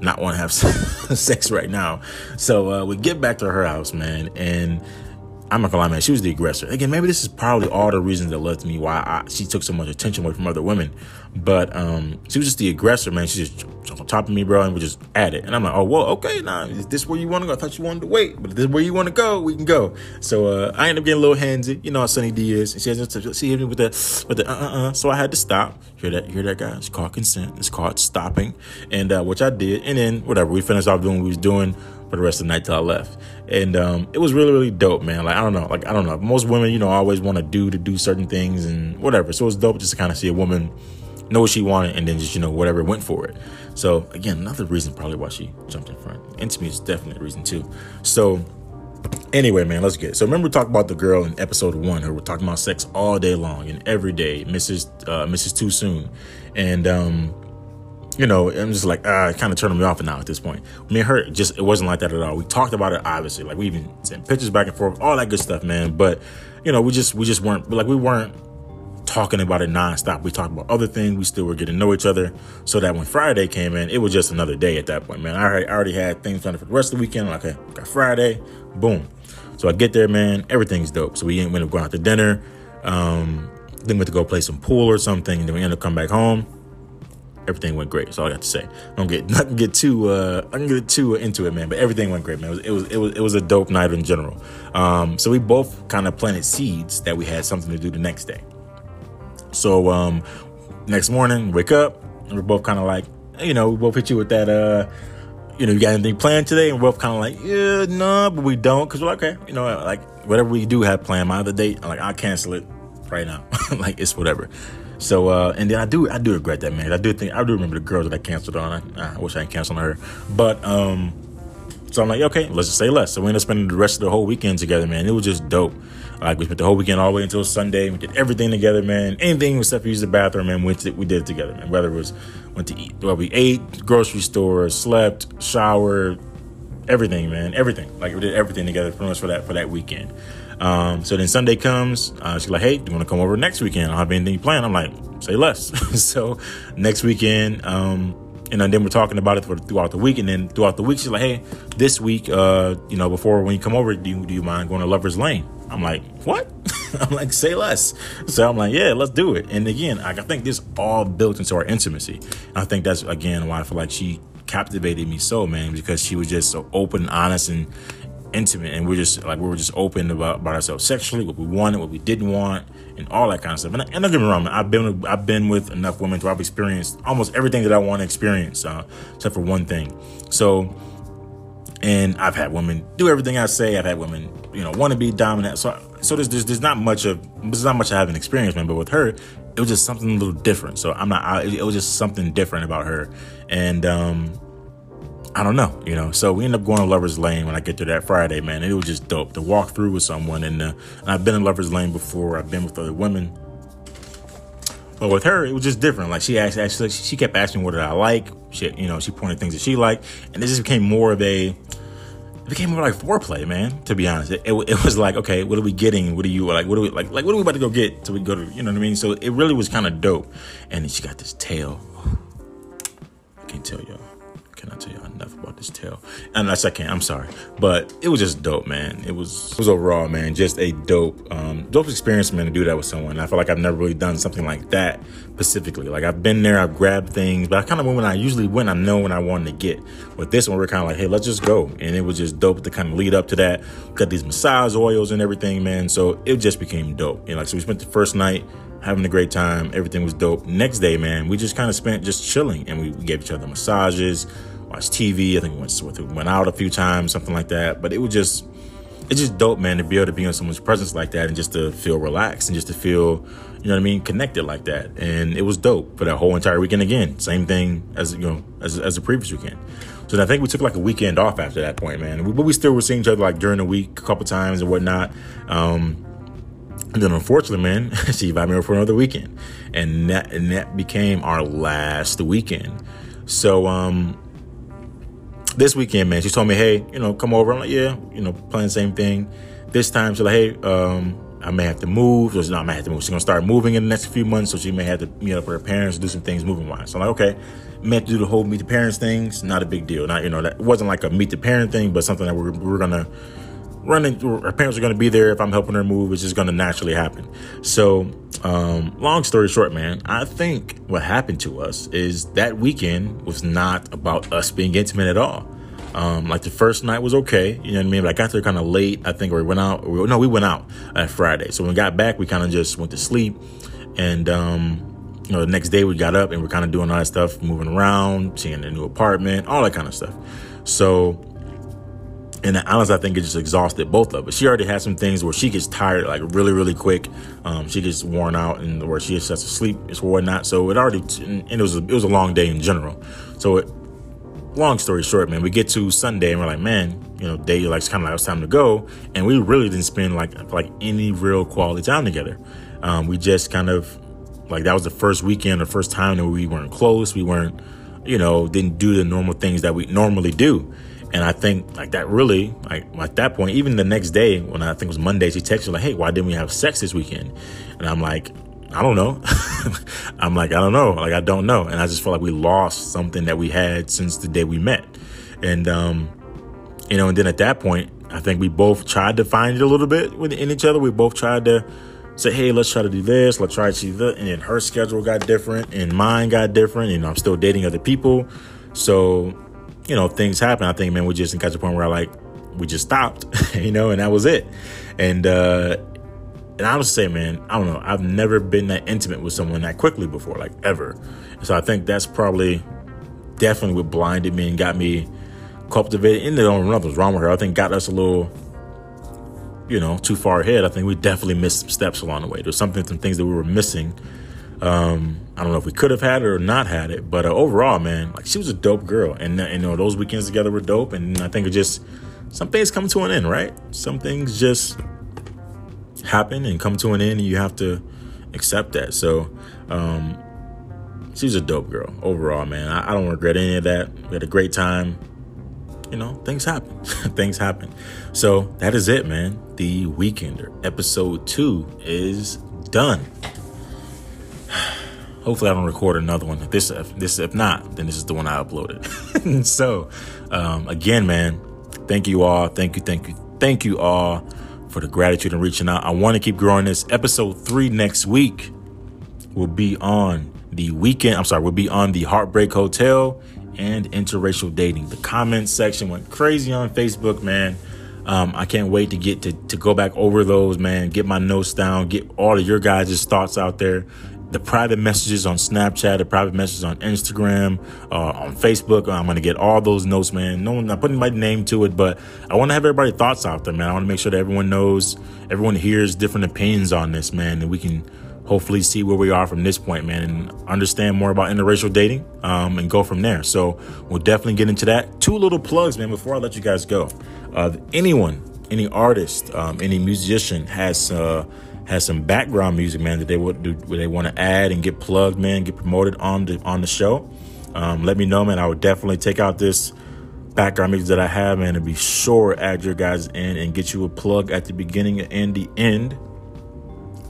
[SPEAKER 1] not want to have sex right now. So uh, we get back to her house, man, and I'm not gonna lie, man. She was the aggressor. Again, maybe this is probably all the reasons that led to me why I, she took so much attention away from other women. But um, she was just the aggressor, man. She just jumped on top of me, bro, and we just at it. And I'm like, oh, well, okay, now is this where you want to go? I thought you wanted to wait, but this is where you want to go, we can go. So uh, I ended up getting a little handsy. You know how Sonny D is. And she has she hit me with the with the uh uh uh. So I had to stop. Hear that? Hear that, guys? It's called consent. It's called stopping, and uh, which I did. And then whatever, we finished off doing what we was doing for the rest of the night till I left. And um, it was really, really dope, man. Like, I don't know. Like, I don't know. Most women, you know, always want to do to do certain things and whatever. So it was dope just to kind of see a woman know what she wanted and then just, you know, whatever went for it. So again, another reason probably why she jumped in front. And to me, definitely a reason too. So Anyway, man, let's get it. So remember we talked about the girl in episode one who were talking about sex all day long and every day, Mrs. Uh, Mrs. Too Soon. And um, you know, I'm just like, ah, kind of turning me off now at this point. Me and her, just, it wasn't like that at all. We talked about it, obviously. Like, we even sent pictures back and forth, all that good stuff, man. But, you know, we just, we just weren't, like, we weren't talking about it nonstop. We talked about other things. We still were getting to know each other. So that when Friday came in, it was just another day at that point, man. I already, I already had things planned for the rest of the weekend. Like, okay, got Friday, boom. So I get there, man, everything's dope. So we ended up going out to dinner. Um, then we went to go play some pool or something. And then we ended up coming back home everything went great. That's all I got to say. I don't get not get too uh, I can get too into it, man. But everything went great, man. It was it was it was, it was a dope night in general. Um, so we both kind of planted seeds that we had something to do the next day. So um, next morning, wake up, and we're both kind of like, you know, we both hit you with that. Uh, you know, you got anything planned today? And we're both kind of like, yeah, no, nah, but we don't, because we're like, okay, you know, like whatever we do have planned, my other date, I'm like, I'll cancel it right now. like it's whatever. So uh, and then I do I do regret that man. I do think I do remember the girls that I canceled on. I, I wish I canceled on her. But um, so I'm like, okay, let's just say less. So we ended up spending the rest of the whole weekend together, man. It was just dope. Like we spent the whole weekend all the way until Sunday. We did everything together, man. Anything except we used the bathroom, man. We, we did it together, man. Whether it was went to eat, well, we ate, grocery store, slept, showered, everything, man. Everything. Like we did everything together pretty much for that for that weekend. Um, so then Sunday comes, uh, she's like, hey, do you want to come over next weekend? I don't have anything planned. I'm like, say less. so next weekend, um, and then we're talking about it for, throughout the week. And then throughout the week, she's like, hey, this week, uh, you know, before when you come over, do you, do you mind going to Lover's Lane? I'm like, what? I'm like, say less. So I'm like, yeah, let's do it. And again, I think this all built into our intimacy. And I think that's, again, why I feel like she captivated me so, man, because she was just so open, honest, and intimate and we're just like we were just open about, about ourselves sexually, what we wanted, what we didn't want, and all that kind of stuff. And, and don't get me wrong, I've been with, I've been with enough women to I've experienced almost everything that I want to experience, uh, except for one thing. So, and I've had women do everything I say. I've had women, you know, want to be dominant. So, so there's, there's there's not much of there's not much I haven't experienced, man. But with her, it was just something a little different. So I'm not. I, it was just something different about her, and um, I don't know, you know. So we end up going to Lover's Lane when I get there that Friday, man. It was just dope to walk through with someone. And, uh, and I've been in Lover's Lane before. I've been with other women. But with her, it was just different. Like she asked, actually, she kept asking what did I like. She, you know, she pointed things that she liked, and it just became more of a. It became more like foreplay, man. To be honest, it, it, it was like, okay, what are we getting? What are you like? What are we like? Like, what are we about to go get? So we go to, you know what I mean? So it really was kind of dope. And then she got this tail. I can't tell y'all can I tell you enough about this tale? Unless I can, I'm sorry. But it was just dope, man. It was it was overall, man, just a dope, um, dope experience, man, to do that with someone. I feel like I've never really done something like that specifically. Like I've been there, I've grabbed things, but I kind of when I usually went, I know when I wanted to get. With this one, we're kind of like, hey, let's just go. And it was just dope to kind of lead up to that. Got these massage oils and everything, man. So it just became dope. Know, like so we spent the first night having a great time. Everything was dope. Next day, man, we just kind of spent just chilling and we gave each other massages watched TV. I think we went, went out a few times, something like that. But it was just, it's just dope, man, to be able to be in someone's presence like that and just to feel relaxed and just to feel, you know what I mean, connected like that. And it was dope for that whole entire weekend again. Same thing as, you know, as, as the previous weekend. So I think we took like a weekend off after that point, man. But we still were seeing each other like during the week a couple times and whatnot. Um, and then unfortunately, man, she invited me over for another weekend. And that, and that became our last weekend. So, um, this weekend, man, she told me, hey, you know, come over. I'm like, yeah, you know, playing the same thing. This time, she's like, hey, um, I may have to move. She's not, I have to move. She's gonna start moving in the next few months, so she may have to meet up with her parents, do some things moving wise. So I'm like, okay, meant to do the whole meet the parents things. Not a big deal. Not you know that wasn't like a meet the parent thing, but something that we're we're gonna running her parents are to be there if i'm helping her move it's just to naturally happen so um, long story short man i think what happened to us is that weekend was not about us being intimate at all. Um, like the first night was okay you know what i mean? But i got there kind of late i think we went out no we went out at friday. So when we got back we kind of just went to sleep and um, you know the next day we got up and we're kind of doing all that stuff moving around seeing a new apartment all that kind of stuff. So and honestly, I think it just exhausted both of us. She already had some things where she gets tired like really, really quick. Um, she gets worn out and where she just has to sleep or whatnot. So it already, and it was a, it was a long day in general. So it, long story short, man, we get to Sunday and we're like, man, you you know, day like it's kind of like it's time to go, and we really didn't spend like like any real quality time together. Um, we just kind of like that was the first weekend, the first time that we weren't close. We weren't, you know, didn't do the normal things that we normally do. And I think like that really, like at that point, even the next day when I think it was Monday, she texted like, "Hey, why didn't we have sex this weekend?" And I'm like, I don't know. I'm like, I don't know. Like, I don't know. And I just felt like we lost something that we had since the day we met. And, um, you know, and then at that point, I think we both tried to find it a little bit within each other. We both tried to say, hey, let's try to do this, let's try to do that. And then her schedule got different and mine got different. Know, I'm still dating other people. So, you know, things happen. I think, man, we just got to the point where I like, we just stopped, you know, and that was it. And, uh, and I would say, man, I don't know. I've never been that intimate with someone that quickly before, like ever. So I think that's probably definitely what blinded me and got me cultivated. And I don't know what's wrong with her. I think got us a little, you know, too far ahead. I think we definitely missed some steps along the way. There's something, some things that we were missing. Um, I don't know if we could have had it or not had it, but uh, overall, man, like she was a dope girl, and, and you know those weekends together were dope. And I think it just some things come to an end, right? Some things just happen and come to an end, and you have to accept that. So, um, she's a dope girl overall, man. I, I don't regret any of that. We had a great time. You know, things happen. things happen. So that is it, man. The Weekender episode two is done. Hopefully, I don't record another one. This, if this, if not, then this is the one I uploaded. so, um, again, man, thank you all. Thank you, thank you, thank you all for the gratitude and reaching out. I want to keep growing this. Episode three next week will be on the weekend. I'm sorry, will be on the Heartbreak Hotel and interracial dating. The comments section went crazy on Facebook, man. Um, I can't wait to get to, to go back over those, man. Get my notes down, get all of your guys' thoughts out there the private messages on Snapchat, the private messages on Instagram, uh, on Facebook. I'm to get all those notes, man. No one, not putting my name to it, but I want to have everybody thoughts out there, man. I want to make sure that everyone knows, everyone hears different opinions on this, man, and we can hopefully see where we are from this point, man, and understand more about interracial dating um, and go from there. So we'll definitely get into that. Two little plugs, man, before I let you guys go. Uh, anyone, any artist, um, any musician has uh, has some background music, man, that they would do, they want to add and get plugged, man, get promoted on the on the show. Um, let me know, man. I would definitely take out this background music that I have, man, and be sure add your guys in and get you a plug at the beginning and the end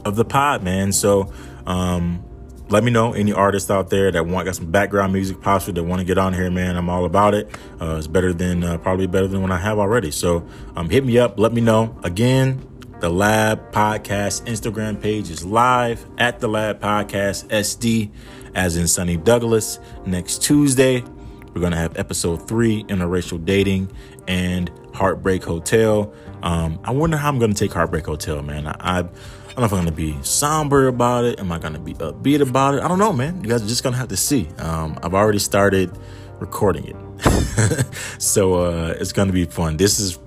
[SPEAKER 1] of the pod, man. So, um, let me know any artists out there that want got some background music possibly that want to get on here, man. I'm all about it. Uh, it's better than uh, probably better than what I have already. So, um, hit me up. Let me know. Again, the Lab Podcast Instagram page is live at the Lab Podcast SD, as in Sonny Douglas. Next Tuesday, we're going to have episode three interracial dating and Heartbreak Hotel. Um, I wonder how I'm going to take Heartbreak Hotel, man. I, I, don't know if I'm going to be somber about it. Am I going to be upbeat about it? I don't know, man. You guys are just going to have to see. Um, I've already started recording it. so uh, it's going to be fun. This is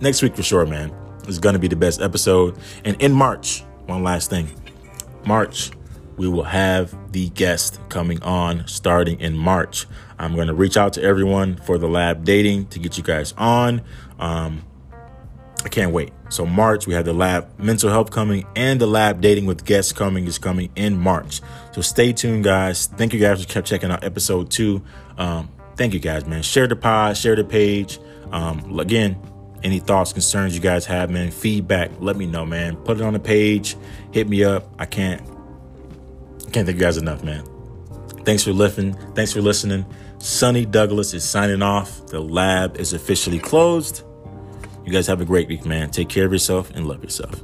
[SPEAKER 1] next week for sure, man is going to be the best episode. And in March, one last thing March, we will have the guest coming on starting in March. I'm going to reach out to everyone for the lab dating to get you guys on. Um, I can't wait. So March, we have the lab mental health coming and the lab dating with guests coming is coming in March. So stay tuned, guys. Thank you guys for kept checking out episode two. Um, thank you guys, man. Share the pod, share the page. Um, again, any thoughts, concerns you guys have, man, feedback, let me know, man. Put it on the page, hit me up. I can't can't thank you guys enough, man. Thanks for listening. Thanks for listening. Sonny Douglas is signing off. The lab is officially closed. You guys have a great week, man. Take care of yourself and love yourself.